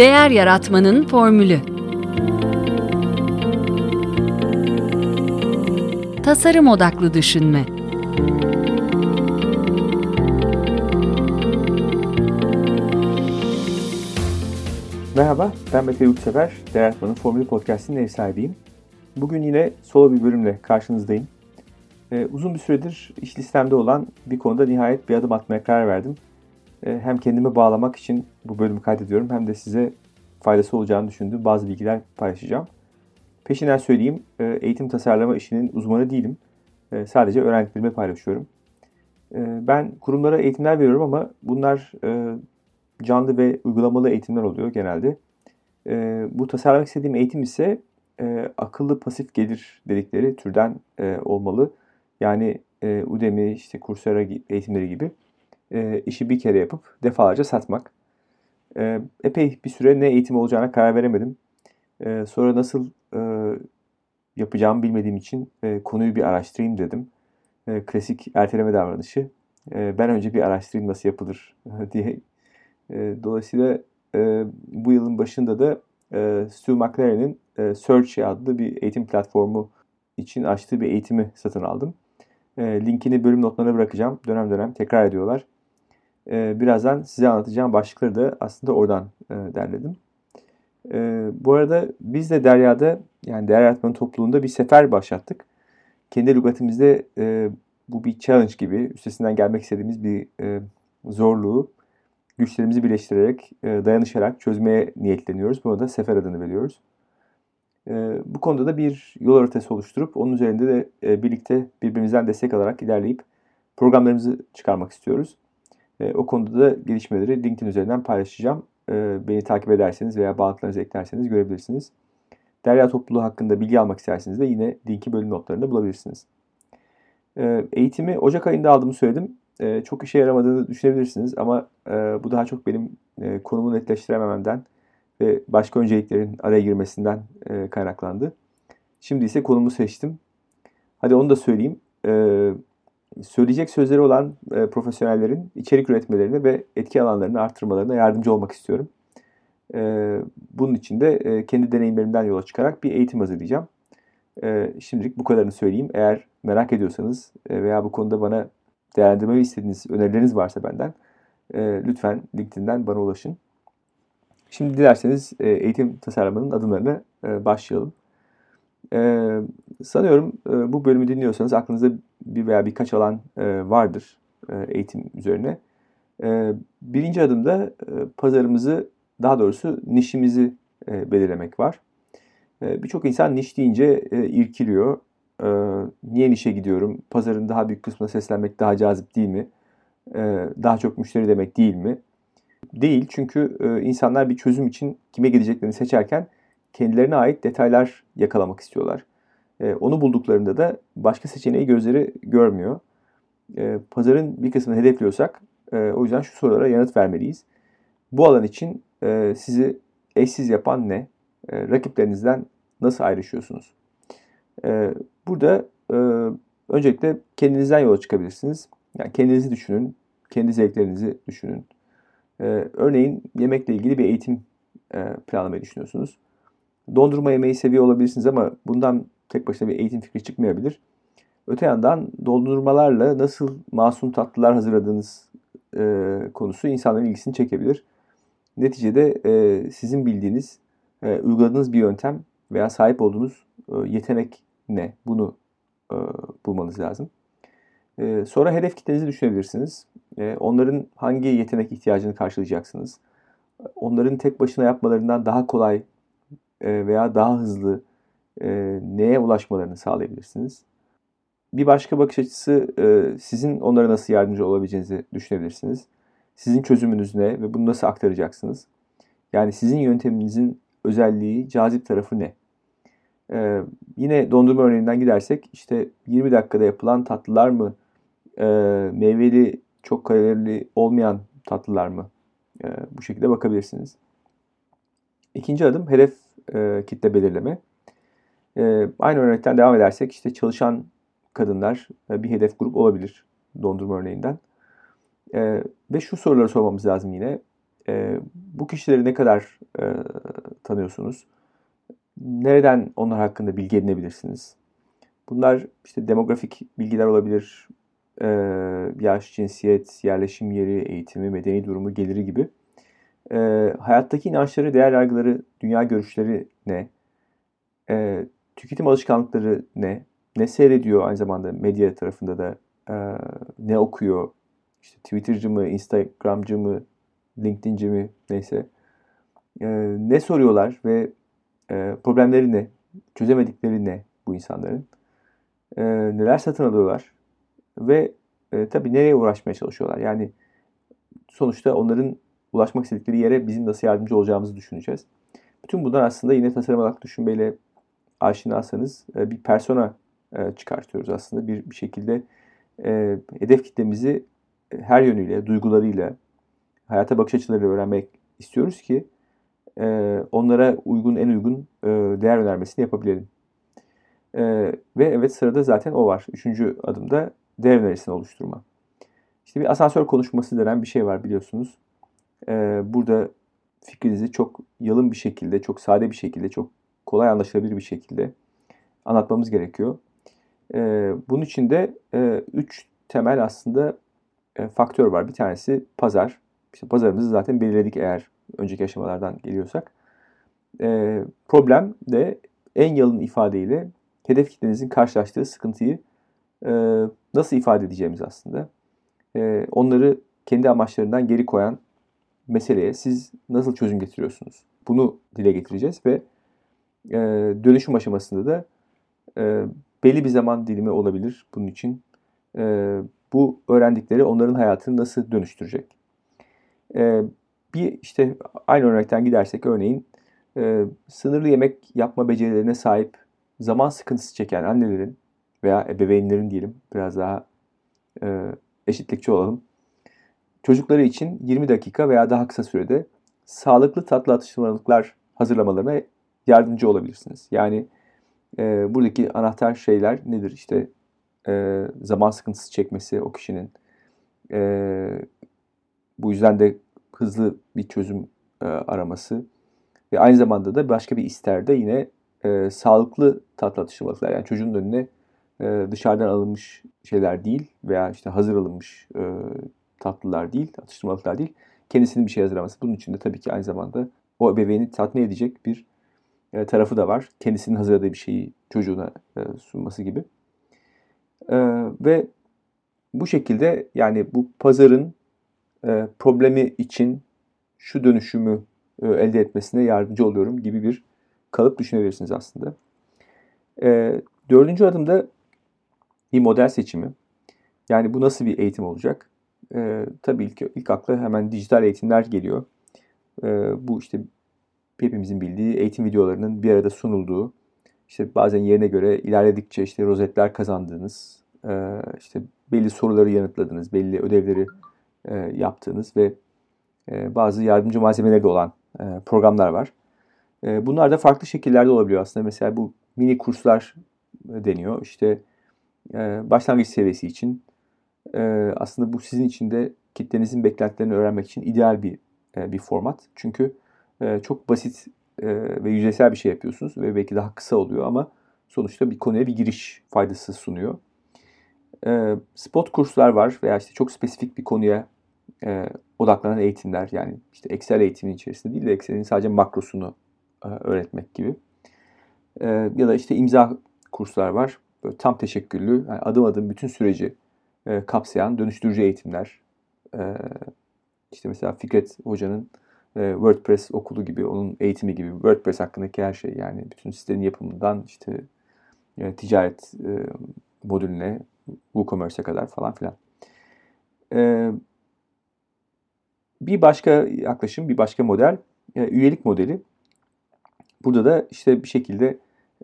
Değer Yaratmanın Formülü Tasarım Odaklı Düşünme Merhaba, ben Mete Yurtsever. Değer Yaratmanın Formülü Podcast'inin ev sahibiyim. Bugün yine solo bir bölümle karşınızdayım. Ee, uzun bir süredir iş listemde olan bir konuda nihayet bir adım atmaya karar verdim. Ee, hem kendimi bağlamak için bu bölümü kaydediyorum hem de size faydası olacağını düşündüğüm bazı bilgiler paylaşacağım. Peşinden söyleyeyim, e, eğitim tasarlama işinin uzmanı değilim. E, sadece öğrendiklerimi paylaşıyorum. E, ben kurumlara eğitimler veriyorum ama bunlar e, canlı ve uygulamalı eğitimler oluyor genelde. E, bu tasarlamak istediğim eğitim ise e, akıllı pasif gelir dedikleri türden e, olmalı. Yani e, Udemy, işte Coursera eğitimleri gibi e, işi bir kere yapıp defalarca satmak. E, epey bir süre ne eğitim olacağına karar veremedim. E, sonra nasıl e, yapacağımı bilmediğim için e, konuyu bir araştırayım dedim. E, klasik erteleme davranışı. E, ben önce bir araştırayım nasıl yapılır diye. E, dolayısıyla e, bu yılın başında da e, Stu McLaren'in e, Search adlı bir eğitim platformu için açtığı bir eğitimi satın aldım. E, linkini bölüm notlarına bırakacağım. Dönem dönem tekrar ediyorlar. E, birazdan size anlatacağım başlıkları da aslında oradan e, derledim. E, bu arada biz de Derya'da yani Değer Yaratmanın topluluğunda bir sefer başlattık. Kendi lügatimizde e, bu bir challenge gibi üstesinden gelmek istediğimiz bir e, zorluğu güçlerimizi birleştirerek, e, dayanışarak çözmeye niyetleniyoruz. Buna da sefer adını veriyoruz. E, bu konuda da bir yol haritası oluşturup onun üzerinde de e, birlikte birbirimizden destek alarak ilerleyip programlarımızı çıkarmak istiyoruz. E, o konuda da gelişmeleri LinkedIn üzerinden paylaşacağım. E, beni takip ederseniz veya bağlantılarınızı eklerseniz görebilirsiniz. Derya topluluğu hakkında bilgi almak isterseniz de yine linki bölüm notlarında bulabilirsiniz. E, eğitimi Ocak ayında aldığımı söyledim. Çok işe yaramadığını düşünebilirsiniz ama e, bu daha çok benim e, konumu netleştiremememden ve başka önceliklerin araya girmesinden e, kaynaklandı. Şimdi ise konumu seçtim. Hadi onu da söyleyeyim. E, söyleyecek sözleri olan e, profesyonellerin içerik üretmelerini ve etki alanlarını arttırmalarına yardımcı olmak istiyorum. E, bunun için de e, kendi deneyimlerimden yola çıkarak bir eğitim hazırlayacağım. E, şimdilik bu kadarını söyleyeyim. Eğer merak ediyorsanız e, veya bu konuda bana değerlendirmemi istediğiniz önerileriniz varsa benden e, lütfen LinkedIn'den bana ulaşın. Şimdi dilerseniz e, eğitim tasarlamanın adımlarına e, başlayalım. E, sanıyorum e, bu bölümü dinliyorsanız aklınızda bir veya birkaç alan e, vardır e, eğitim üzerine. E, birinci adımda e, pazarımızı, daha doğrusu nişimizi e, belirlemek var. E, Birçok insan niş deyince e, irkiliyor. E, niye nişe gidiyorum? Pazarın daha büyük kısmına seslenmek daha cazip değil mi? E, daha çok müşteri demek değil mi? Değil çünkü e, insanlar bir çözüm için kime gideceklerini seçerken kendilerine ait detaylar yakalamak istiyorlar. E, onu bulduklarında da başka seçeneği gözleri görmüyor. E, pazarın bir kısmını hedefliyorsak e, o yüzden şu sorulara yanıt vermeliyiz. Bu alan için sizi eşsiz yapan ne? Rakiplerinizden nasıl ayrışıyorsunuz? Burada öncelikle kendinizden yola çıkabilirsiniz. Yani kendinizi düşünün, kendi zevklerinizi düşünün. Örneğin yemekle ilgili bir eğitim planlamayı düşünüyorsunuz. Dondurma yemeği seviyor olabilirsiniz ama bundan tek başına bir eğitim fikri çıkmayabilir. Öte yandan dondurmalarla nasıl masum tatlılar hazırladığınız e, konusu insanların ilgisini çekebilir. Neticede e, sizin bildiğiniz, e, uyguladığınız bir yöntem veya sahip olduğunuz e, yetenek ne? Bunu e, bulmanız lazım. E, sonra hedef kitlenizi düşünebilirsiniz. E, onların hangi yetenek ihtiyacını karşılayacaksınız? Onların tek başına yapmalarından daha kolay veya daha hızlı e, neye ulaşmalarını sağlayabilirsiniz. Bir başka bakış açısı e, sizin onlara nasıl yardımcı olabileceğinizi düşünebilirsiniz. Sizin çözümünüz ne ve bunu nasıl aktaracaksınız? Yani sizin yönteminizin özelliği, cazip tarafı ne? Ee, yine dondurma örneğinden gidersek işte 20 dakikada yapılan tatlılar mı? E, meyveli, çok kalorili olmayan tatlılar mı? E, bu şekilde bakabilirsiniz. İkinci adım hedef e, kitle belirleme. E, aynı örnekten devam edersek işte çalışan kadınlar e, bir hedef grup olabilir dondurma örneğinden. E, ve şu soruları sormamız lazım yine. E, bu kişileri ne kadar e, tanıyorsunuz? Nereden onlar hakkında bilgi edinebilirsiniz? Bunlar işte demografik bilgiler olabilir, e, yaş, cinsiyet, yerleşim yeri, eğitimi, medeni durumu, geliri gibi. E, hayattaki inançları, değer yargıları, dünya görüşleri ne? E, tüketim alışkanlıkları ne? Ne seyrediyor aynı zamanda medya tarafında da e, ne okuyor? İşte Twitter'cı mı, Instagram'cı mı, LinkedIn'ci mi neyse. E, ne soruyorlar ve e, problemleri ne? Çözemedikleri ne bu insanların? E, neler satın alıyorlar? Ve e, tabii nereye uğraşmaya çalışıyorlar? Yani sonuçta onların ulaşmak istedikleri yere bizim nasıl yardımcı olacağımızı düşüneceğiz. Bütün bunlar aslında yine tasarım olarak düşünmeyle aşinasanız e, bir persona e, çıkartıyoruz aslında. Bir, bir şekilde e, hedef kitlemizi her yönüyle, duygularıyla, hayata bakış açılarıyla öğrenmek istiyoruz ki onlara uygun, en uygun değer önermesini yapabilelim. Ve evet sırada zaten o var. Üçüncü adımda değer önerisini oluşturma. İşte bir asansör konuşması denen bir şey var biliyorsunuz. E, burada fikrinizi çok yalın bir şekilde, çok sade bir şekilde, çok kolay anlaşılabilir bir şekilde anlatmamız gerekiyor. E, bunun için de e, üç temel aslında e, faktör var. Bir tanesi pazar. İşte pazarımızı zaten belirledik eğer önceki aşamalardan geliyorsak. E, problem de en yalın ifadeyle hedef kitlenizin karşılaştığı sıkıntıyı e, nasıl ifade edeceğimiz aslında. Onları kendi amaçlarından geri koyan meseleye siz nasıl çözüm getiriyorsunuz? Bunu dile getireceğiz ve e, dönüşüm aşamasında da e, belli bir zaman dilimi olabilir bunun için. E, bu öğrendikleri onların hayatını nasıl dönüştürecek? E, bir işte aynı örnekten gidersek örneğin e, sınırlı yemek yapma becerilerine sahip zaman sıkıntısı çeken annelerin veya ebeveynlerin diyelim biraz daha e, eşitlikçi olalım. Çocukları için 20 dakika veya daha kısa sürede sağlıklı tatlı atıştırmalıklar hazırlamalarına yardımcı olabilirsiniz. Yani e, buradaki anahtar şeyler nedir? İşte e, zaman sıkıntısı çekmesi o kişinin. E, bu yüzden de hızlı bir çözüm e, araması. Ve aynı zamanda da başka bir isterde yine e, sağlıklı tatlı atıştırmalıklar. Yani çocuğun önüne e, dışarıdan alınmış şeyler değil veya işte hazır alınmış e, tatlılar değil, atıştırmalıklar değil. Kendisinin bir şey hazırlaması. Bunun için de tabii ki aynı zamanda o ebeveyni tatmin edecek bir e, tarafı da var. Kendisinin hazırladığı bir şeyi çocuğuna e, sunması gibi. E, ve bu şekilde yani bu pazarın e, problemi için şu dönüşümü e, elde etmesine yardımcı oluyorum gibi bir kalıp düşünebilirsiniz aslında. E, dördüncü adımda bir model seçimi. Yani bu nasıl bir eğitim olacak? E, tabii ilk, ilk akla hemen dijital eğitimler geliyor. E, bu işte hepimizin bildiği eğitim videolarının bir arada sunulduğu, işte bazen yerine göre ilerledikçe işte rozetler kazandığınız, e, işte belli soruları yanıtladığınız, belli ödevleri e, yaptığınız ve e, bazı yardımcı malzemeleri de olan e, programlar var. E, bunlar da farklı şekillerde olabiliyor aslında. Mesela bu mini kurslar deniyor. İşte e, başlangıç seviyesi için e, aslında bu sizin için de kitlenizin beklentilerini öğrenmek için ideal bir e, bir format. Çünkü e, çok basit e, ve yüzeysel bir şey yapıyorsunuz ve belki daha kısa oluyor ama sonuçta bir konuya bir giriş faydası sunuyor. E, spot kurslar var veya işte çok spesifik bir konuya e, odaklanan eğitimler yani işte Excel eğitimin içerisinde değil de Excel'in sadece makrosunu e, öğretmek gibi. E, ya da işte imza kurslar var. Böyle tam teşekküllü, yani adım adım bütün süreci e, kapsayan dönüştürücü eğitimler. E, işte mesela Fikret Hoca'nın e, WordPress okulu gibi, onun eğitimi gibi WordPress hakkındaki her şey yani bütün sitenin yapımından işte e, ticaret e, modülüne, WooCommerce'e kadar falan filan. E, bir başka yaklaşım, bir başka model e, üyelik modeli. Burada da işte bir şekilde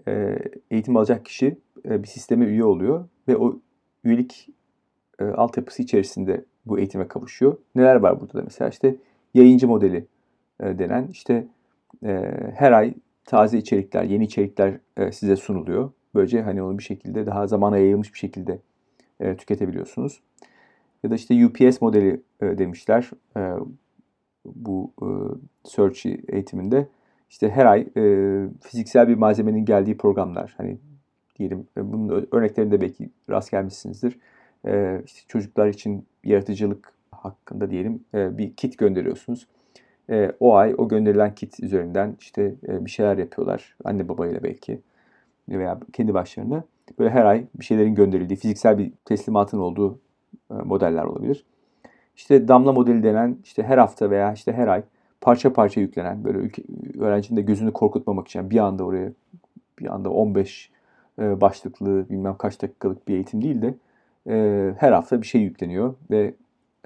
e, eğitim alacak kişi e, bir sisteme üye oluyor ve o üyelik e, altyapısı içerisinde bu eğitime kavuşuyor. Neler var burada da mesela işte yayıncı modeli e, denen işte e, her ay taze içerikler, yeni içerikler e, size sunuluyor. Böylece hani onu bir şekilde daha zamana yayılmış bir şekilde e, tüketebiliyorsunuz. Ya da işte UPS modeli e, demişler. E, bu e, search eğitiminde. İşte her ay e, fiziksel bir malzemenin geldiği programlar. Hani diyelim e, bunun örneklerinde belki rast gelmişsinizdir. E, işte çocuklar için yaratıcılık hakkında diyelim e, bir kit gönderiyorsunuz. E, o ay o gönderilen kit üzerinden işte e, bir şeyler yapıyorlar. Anne babayla belki veya kendi başlarına. Böyle her ay bir şeylerin gönderildiği, fiziksel bir teslimatın olduğu modeller olabilir. İşte damla modeli denen işte her hafta veya işte her ay parça parça yüklenen böyle öğrencinin de gözünü korkutmamak için bir anda oraya bir anda 15 e, başlıklı bilmem kaç dakikalık bir eğitim değil de e, her hafta bir şey yükleniyor ve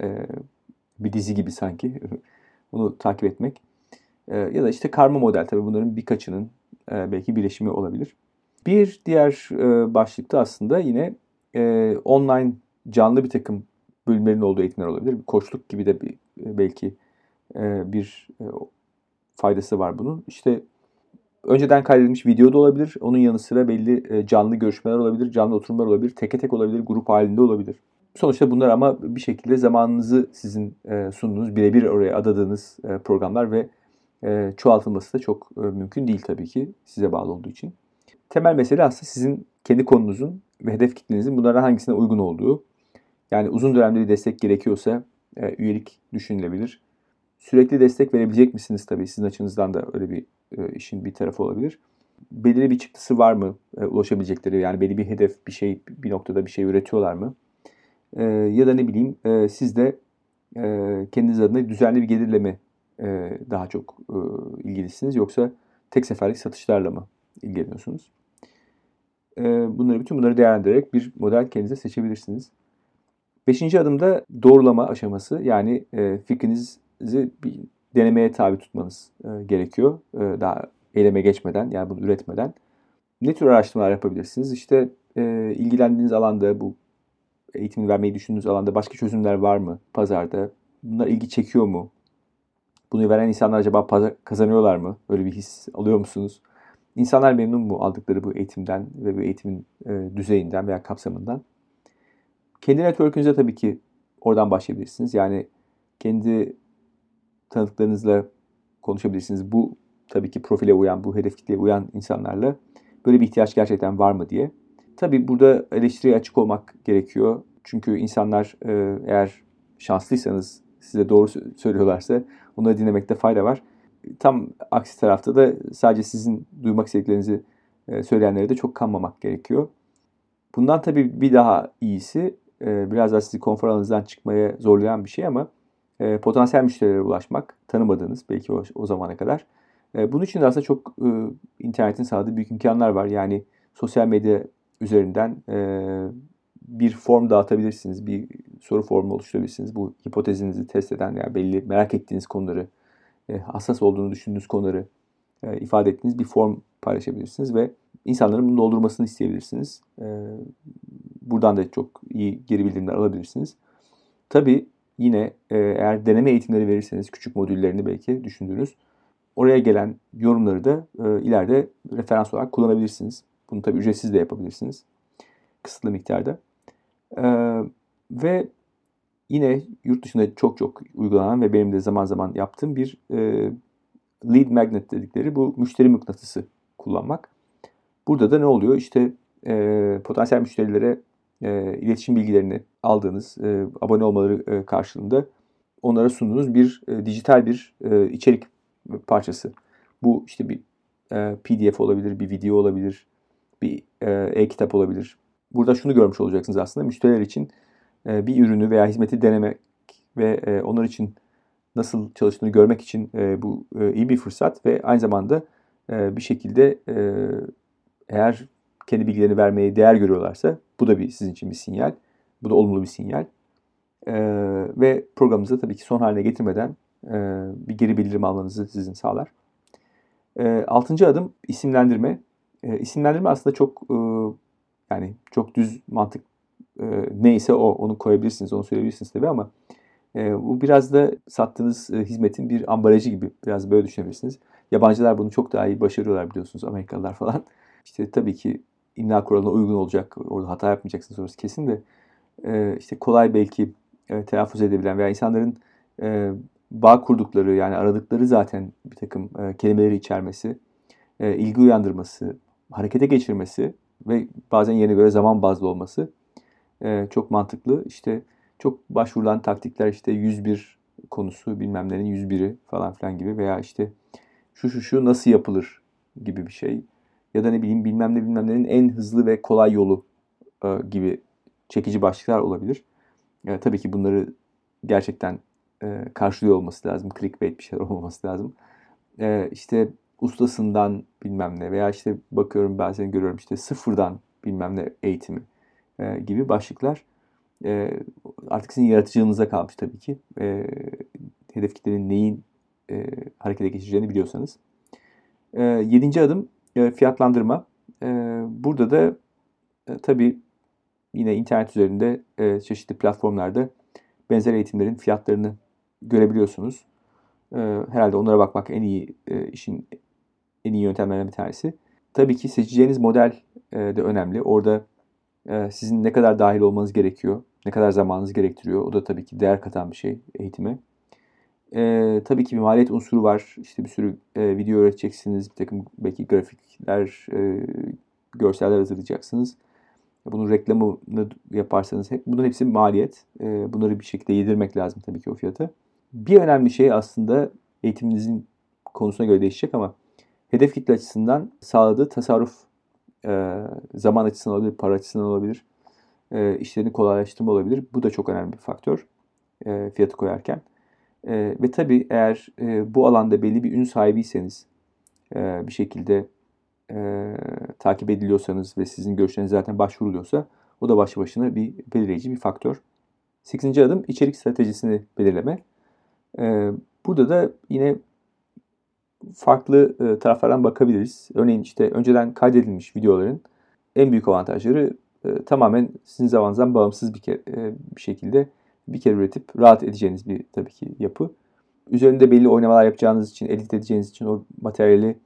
e, bir dizi gibi sanki bunu takip etmek. E, ya da işte karma model tabii bunların birkaçının e, belki birleşimi olabilir. Bir diğer e, başlıkta aslında yine e, online canlı bir takım bölümlerin olduğu eğitimler olabilir. Koçluk gibi de bir, belki e, bir e, faydası var bunun. İşte önceden kaydedilmiş video da olabilir. Onun yanı sıra belli e, canlı görüşmeler olabilir, canlı oturumlar olabilir, teke tek olabilir, grup halinde olabilir. Sonuçta bunlar ama bir şekilde zamanınızı sizin e, sunduğunuz, birebir oraya adadığınız e, programlar ve çoğaltılması da çok mümkün değil tabii ki size bağlı olduğu için. Temel mesele aslında sizin kendi konunuzun ve hedef kitlenizin bunlardan hangisine uygun olduğu. Yani uzun dönemli bir destek gerekiyorsa üyelik düşünülebilir. Sürekli destek verebilecek misiniz tabii sizin açınızdan da öyle bir e, işin bir tarafı olabilir. Belirli bir çıktısı var mı e, ulaşabilecekleri yani belli bir hedef bir şey bir noktada bir şey üretiyorlar mı? E, ya da ne bileyim e, siz de e, kendiniz adına düzenli bir gelirle mi e, daha çok e, ilgilisiniz yoksa tek seferlik satışlarla mı ilgileniyorsunuz? E, bunları bütün bunları değerlendirerek bir model kendinize seçebilirsiniz. Beşinci adımda doğrulama aşaması yani e, fikrinizi bir denemeye tabi tutmanız e, gerekiyor. E, daha eyleme geçmeden yani bunu üretmeden. Ne tür araştırmalar yapabilirsiniz? İşte e, ilgilendiğiniz alanda bu eğitim vermeyi düşündüğünüz alanda başka çözümler var mı pazarda? Bunlar ilgi çekiyor mu? Bunu veren insanlar acaba pazar kazanıyorlar mı? Böyle bir his alıyor musunuz? İnsanlar memnun mu aldıkları bu eğitimden ve bu eğitimin e, düzeyinden veya kapsamından? Kendi network'ünüze tabii ki oradan başlayabilirsiniz. Yani kendi tanıdıklarınızla konuşabilirsiniz. Bu tabii ki profile uyan, bu hedef kitleye uyan insanlarla böyle bir ihtiyaç gerçekten var mı diye. Tabii burada eleştiriye açık olmak gerekiyor. Çünkü insanlar e, eğer şanslıysanız size doğru söylüyorlarsa onları dinlemekte fayda var. Tam aksi tarafta da sadece sizin duymak istediklerinizi e, söyleyenlere de çok kanmamak gerekiyor. Bundan tabii bir daha iyisi e, biraz daha sizi konfor alanınızdan çıkmaya zorlayan bir şey ama e, potansiyel müşterilere ulaşmak. Tanımadığınız belki o, o zamana kadar. E, bunun için de aslında çok e, internetin sağladığı büyük imkanlar var. Yani sosyal medya üzerinden e, bir form dağıtabilirsiniz. Bir soru formu oluşturabilirsiniz. Bu hipotezinizi test eden yani belli merak ettiğiniz konuları, e, hassas olduğunu düşündüğünüz konuları e, ifade ettiğiniz bir form paylaşabilirsiniz ve insanların bunu doldurmasını isteyebilirsiniz. E, buradan da çok iyi geri bildirimler alabilirsiniz. Tabii yine e, eğer deneme eğitimleri verirseniz küçük modüllerini belki düşündüğünüz oraya gelen yorumları da e, ileride referans olarak kullanabilirsiniz. Bunu tabii ücretsiz de yapabilirsiniz. Kısıtlı miktarda. E, ve yine yurt dışında çok çok uygulanan ve benim de zaman zaman yaptığım bir e, lead magnet dedikleri bu müşteri mıknatısı kullanmak. Burada da ne oluyor? İşte e, potansiyel müşterilere e, iletişim bilgilerini aldığınız e, abone olmaları e, karşılığında onlara sunduğunuz bir e, dijital bir e, içerik parçası. Bu işte bir e, PDF olabilir, bir video olabilir, bir e, e-kitap olabilir. Burada şunu görmüş olacaksınız aslında müşteriler için e, bir ürünü veya hizmeti denemek ve e, onlar için nasıl çalıştığını görmek için e, bu e, iyi bir fırsat ve aynı zamanda e, bir şekilde e, eğer kendi bilgilerini vermeye değer görüyorlarsa bu da bir sizin için bir sinyal. Bu da olumlu bir sinyal. E, ve programınızı tabii ki son haline getirmeden e, bir geri bildirim almanızı sizin sağlar. E, altıncı adım isimlendirme. E, isimlendirme aslında çok e, yani çok düz mantık e, neyse o onu koyabilirsiniz, onu söyleyebilirsiniz tabii ama e, bu biraz da sattığınız e, hizmetin bir ambalajı gibi biraz böyle düşünebilirsiniz. Yabancılar bunu çok daha iyi başarıyorlar biliyorsunuz Amerikalılar falan. İşte tabii ki imla kuralına uygun olacak. Orada hata yapmayacaksınız orası kesin de. E, işte kolay belki e, telaffuz edebilen veya insanların e, bağ kurdukları yani aradıkları zaten bir takım e, kelimeleri içermesi, e, ilgi uyandırması, harekete geçirmesi ve bazen yerine göre zaman bazlı olması e, çok mantıklı. İşte çok başvurulan taktikler işte 101 konusu bilmem nenin 101'i falan filan gibi veya işte şu şu şu nasıl yapılır gibi bir şey. Ya da ne bileyim bilmem ne bilmem nenin en hızlı ve kolay yolu e, gibi çekici başlıklar olabilir. E, tabii ki bunları gerçekten e, karşılıyor olması lazım. Clickbait bir şeyler olmaması lazım. E, işte ustasından bilmem ne veya işte bakıyorum bazen görüyorum işte sıfırdan bilmem ne eğitimi e, gibi başlıklar e, artık sizin yaratıcılığınıza kalmış tabii ki. E, hedef kitlenin neyin e, harekete geçeceğini biliyorsanız. E, yedinci adım fiyatlandırma. E, burada da e, tabii yine internet üzerinde e, çeşitli platformlarda benzer eğitimlerin fiyatlarını görebiliyorsunuz. E, herhalde onlara bakmak en iyi e, işin en iyi yöntemlerden bir tanesi. Tabii ki seçeceğiniz model e, de önemli. Orada e, sizin ne kadar dahil olmanız gerekiyor, ne kadar zamanınız gerektiriyor. O da tabii ki değer katan bir şey eğitime. E, tabii ki bir maliyet unsuru var. İşte bir sürü e, video öğreteceksiniz. Bir takım belki grafikler, e, görseller hazırlayacaksınız. Bunun reklamını yaparsanız hep bunların hepsi maliyet. E, bunları bir şekilde yedirmek lazım tabii ki o fiyata. Bir önemli şey aslında eğitiminizin konusuna göre değişecek ama hedef kitle açısından sağladığı tasarruf e, zaman açısından olabilir, para açısından olabilir, e, işlerini kolaylaştırma olabilir. Bu da çok önemli bir faktör e, fiyatı koyarken. E, ve tabii eğer e, bu alanda belli bir ün sahibiyseniz, e, bir şekilde e, takip ediliyorsanız ve sizin görüşleriniz zaten başvuruluyorsa o da başlı başına bir belirleyici bir faktör. 8. adım içerik stratejisini belirleme. E, burada da yine farklı e, taraflardan bakabiliriz. Örneğin işte önceden kaydedilmiş videoların en büyük avantajları e, tamamen sizin zamanınızdan bağımsız bir, kere, e, bir şekilde bir kere üretip rahat edeceğiniz bir tabii ki yapı. Üzerinde belli oynamalar yapacağınız için, edit edeceğiniz için o materyali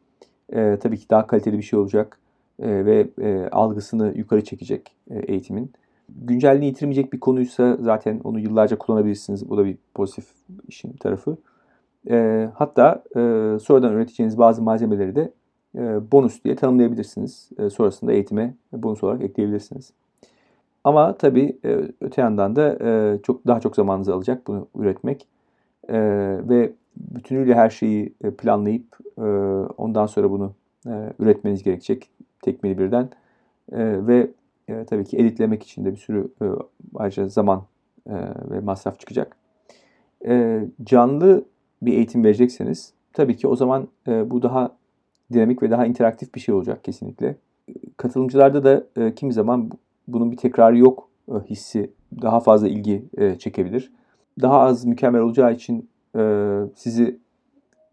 e, tabii ki daha kaliteli bir şey olacak e, ve e, algısını yukarı çekecek e, eğitimin. Güncelliğini yitirmeyecek bir konuysa zaten onu yıllarca kullanabilirsiniz. Bu da bir pozitif işin tarafı. E, hatta e, sonradan üreteceğiniz bazı malzemeleri de e, bonus diye tanımlayabilirsiniz. E, sonrasında eğitime bonus olarak ekleyebilirsiniz. Ama tabii e, öte yandan da e, çok daha çok zamanınızı alacak bunu üretmek. E, ve bütünüyle her şeyi planlayıp ondan sonra bunu üretmeniz gerekecek tekmeli birden. Ve tabii ki editlemek için de bir sürü ayrıca zaman ve masraf çıkacak. Canlı bir eğitim verecekseniz tabii ki o zaman bu daha dinamik ve daha interaktif bir şey olacak kesinlikle. Katılımcılarda da kimi zaman bunun bir tekrarı yok e, hissi daha fazla ilgi e, çekebilir. Daha az mükemmel olacağı için e, sizi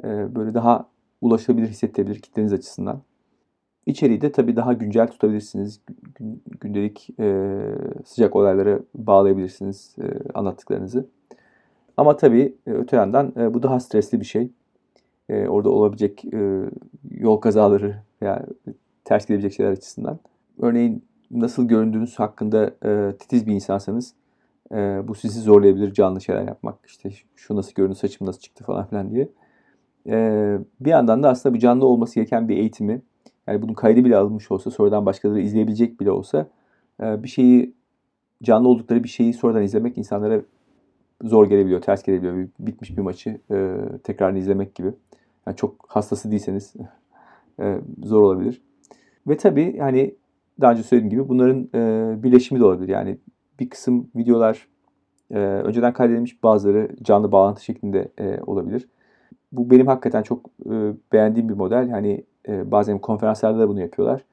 böyle daha ulaşabilir hissettirebilir kitleniz açısından. İçeriği de tabii daha güncel tutabilirsiniz. Gündelik sıcak olaylara bağlayabilirsiniz anlattıklarınızı. Ama tabii öte yandan bu daha stresli bir şey. Orada olabilecek yol kazaları veya ters gidebilecek şeyler açısından. Örneğin nasıl göründüğünüz hakkında titiz bir insansanız bu sizi zorlayabilir canlı şeyler yapmak. İşte şu nasıl göründü, saçım nasıl çıktı falan filan diye. bir yandan da aslında bir canlı olması gereken bir eğitimi, yani bunun kaydı bile alınmış olsa, sonradan başkaları izleyebilecek bile olsa bir şeyi canlı oldukları bir şeyi sonradan izlemek insanlara zor gelebiliyor, ters gelebiliyor. Bitmiş bir maçı e, tekrarını izlemek gibi. Yani çok hastası değilseniz e, zor olabilir. Ve tabii hani daha önce söylediğim gibi bunların e, birleşimi de olabilir. Yani bir kısım videolar e, önceden kaydedilmiş bazıları canlı bağlantı şeklinde e, olabilir. Bu benim hakikaten çok e, beğendiğim bir model. Yani e, bazen konferanslarda da bunu yapıyorlar.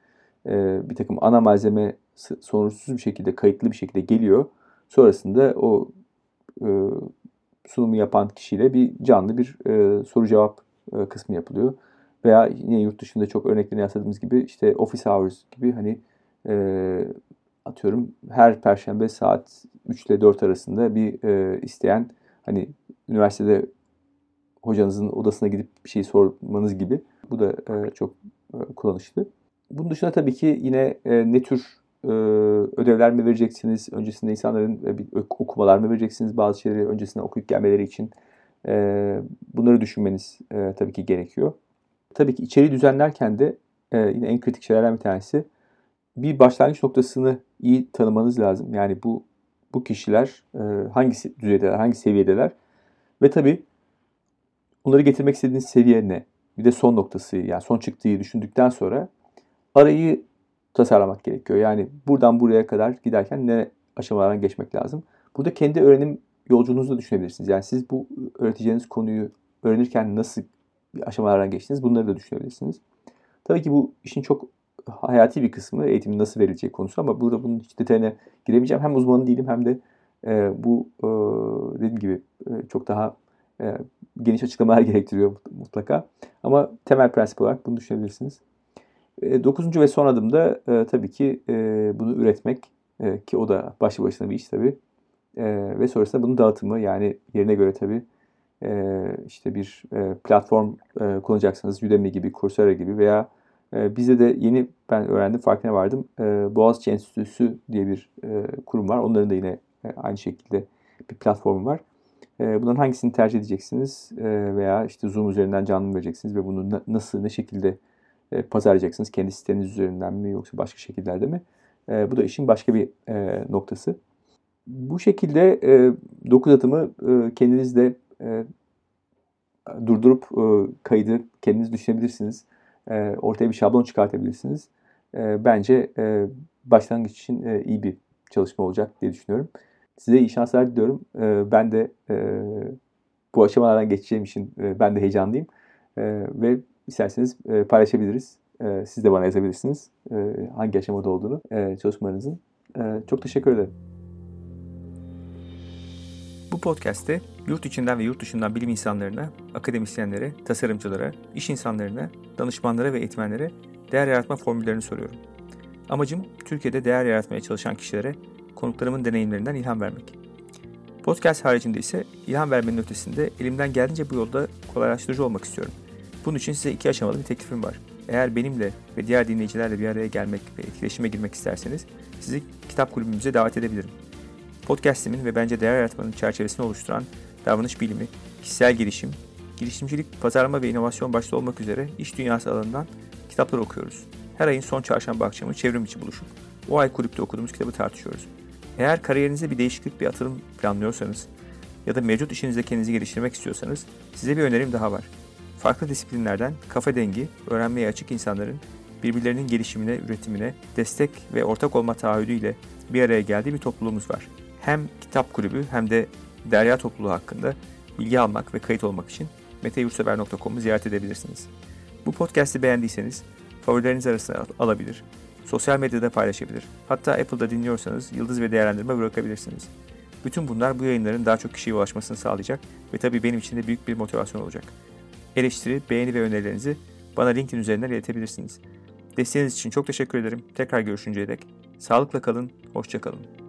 E, bir takım ana malzeme sorunsuz bir şekilde, kayıtlı bir şekilde geliyor. Sonrasında o e, sunumu yapan kişiyle bir canlı bir e, soru cevap e, kısmı yapılıyor. Veya yine yurt dışında çok örneklerini yasladığımız gibi işte office hours gibi hani e, atıyorum her perşembe saat 3 ile 4 arasında bir e, isteyen hani üniversitede hocanızın odasına gidip bir şey sormanız gibi. Bu da e, çok e, kullanışlı. Bunun dışında tabii ki yine e, ne tür e, ödevler mi vereceksiniz? Öncesinde insanların e, bir okumalar mı vereceksiniz bazı şeyleri öncesinde okuyup gelmeleri için? E, bunları düşünmeniz e, tabii ki gerekiyor. Tabii ki içeriği düzenlerken de e, yine en kritik şeylerden bir tanesi bir başlangıç noktasını iyi tanımanız lazım. Yani bu bu kişiler e, hangi düzeydeler, hangi seviyedeler ve tabii onları getirmek istediğiniz seviye ne? Bir de son noktası yani son çıktığı düşündükten sonra arayı tasarlamak gerekiyor. Yani buradan buraya kadar giderken ne aşamalardan geçmek lazım. Burada kendi öğrenim yolculuğunuzu da düşünebilirsiniz. Yani siz bu öğreteceğiniz konuyu öğrenirken nasıl bir aşamalardan geçtiniz bunları da düşünebilirsiniz. Tabii ki bu işin çok hayati bir kısmı eğitimin nasıl verileceği konusu ama burada bunun hiç detayına giremeyeceğim. Hem uzmanı değilim hem de e, bu e, dediğim gibi e, çok daha e, geniş açıklamalar gerektiriyor mutlaka. Ama temel prensip olarak bunu düşünebilirsiniz. E, dokuzuncu ve son adımda e, tabii ki e, bunu üretmek e, ki o da başlı başına bir iş tabii. E, ve sonrasında bunun dağıtımı yani yerine göre tabii e, işte bir e, platform e, kullanacaksınız. Udemy gibi, Coursera gibi veya e, bizde de yeni ben öğrendim farkına vardım. E, Boğaziçi Enstitüsü diye bir e, kurum var. Onların da yine e, aynı şekilde bir platformu var. E, bunların hangisini tercih edeceksiniz e, veya işte Zoom üzerinden canlı mı vereceksiniz ve bunu na- nasıl, ne şekilde e, pazarlayacaksınız? Kendi siteniz üzerinden mi yoksa başka şekillerde mi? E, bu da işin başka bir e, noktası. Bu şekilde e, 9 adımı e, kendiniz de e, durdurup e, kaydı kendiniz düşünebilirsiniz. E, ortaya bir şablon çıkartabilirsiniz. E, bence e, başlangıç için e, iyi bir çalışma olacak diye düşünüyorum. Size iyi şanslar diliyorum. E, ben de e, bu aşamalardan geçeceğim için e, ben de heyecanlıyım. E, ve isterseniz e, paylaşabiliriz. E, siz de bana yazabilirsiniz e, hangi aşamada olduğunu e, çalışmalarınızın. E, çok teşekkür ederim. Bu podcast'te yurt içinden ve yurt dışından bilim insanlarına, akademisyenlere, tasarımcılara, iş insanlarına, danışmanlara ve eğitmenlere değer yaratma formüllerini soruyorum. Amacım Türkiye'de değer yaratmaya çalışan kişilere konuklarımın deneyimlerinden ilham vermek. Podcast haricinde ise ilham vermenin ötesinde elimden geldiğince bu yolda kolaylaştırıcı olmak istiyorum. Bunun için size iki aşamalı bir teklifim var. Eğer benimle ve diğer dinleyicilerle bir araya gelmek ve etkileşime girmek isterseniz sizi kitap kulübümüze davet edebilirim. Podcast'imin ve bence değer yaratmanın çerçevesini oluşturan davranış bilimi, kişisel gelişim, girişimcilik, pazarlama ve inovasyon başta olmak üzere iş dünyası alanından kitaplar okuyoruz. Her ayın son çarşamba akşamı çevrim içi buluşup o ay kulüpte okuduğumuz kitabı tartışıyoruz. Eğer kariyerinizde bir değişiklik, bir atılım planlıyorsanız ya da mevcut işinizde kendinizi geliştirmek istiyorsanız size bir önerim daha var. Farklı disiplinlerden kafa dengi, öğrenmeye açık insanların birbirlerinin gelişimine, üretimine destek ve ortak olma taahhüdüyle bir araya geldiği bir topluluğumuz var hem kitap kulübü hem de Derya topluluğu hakkında bilgi almak ve kayıt olmak için meteyurtsever.com'u ziyaret edebilirsiniz. Bu podcast'i beğendiyseniz favorileriniz arasına alabilir, sosyal medyada paylaşabilir, hatta Apple'da dinliyorsanız yıldız ve değerlendirme bırakabilirsiniz. Bütün bunlar bu yayınların daha çok kişiye ulaşmasını sağlayacak ve tabii benim için de büyük bir motivasyon olacak. Eleştiri, beğeni ve önerilerinizi bana LinkedIn üzerinden iletebilirsiniz. Desteğiniz için çok teşekkür ederim. Tekrar görüşünceye dek sağlıkla kalın, hoşça kalın.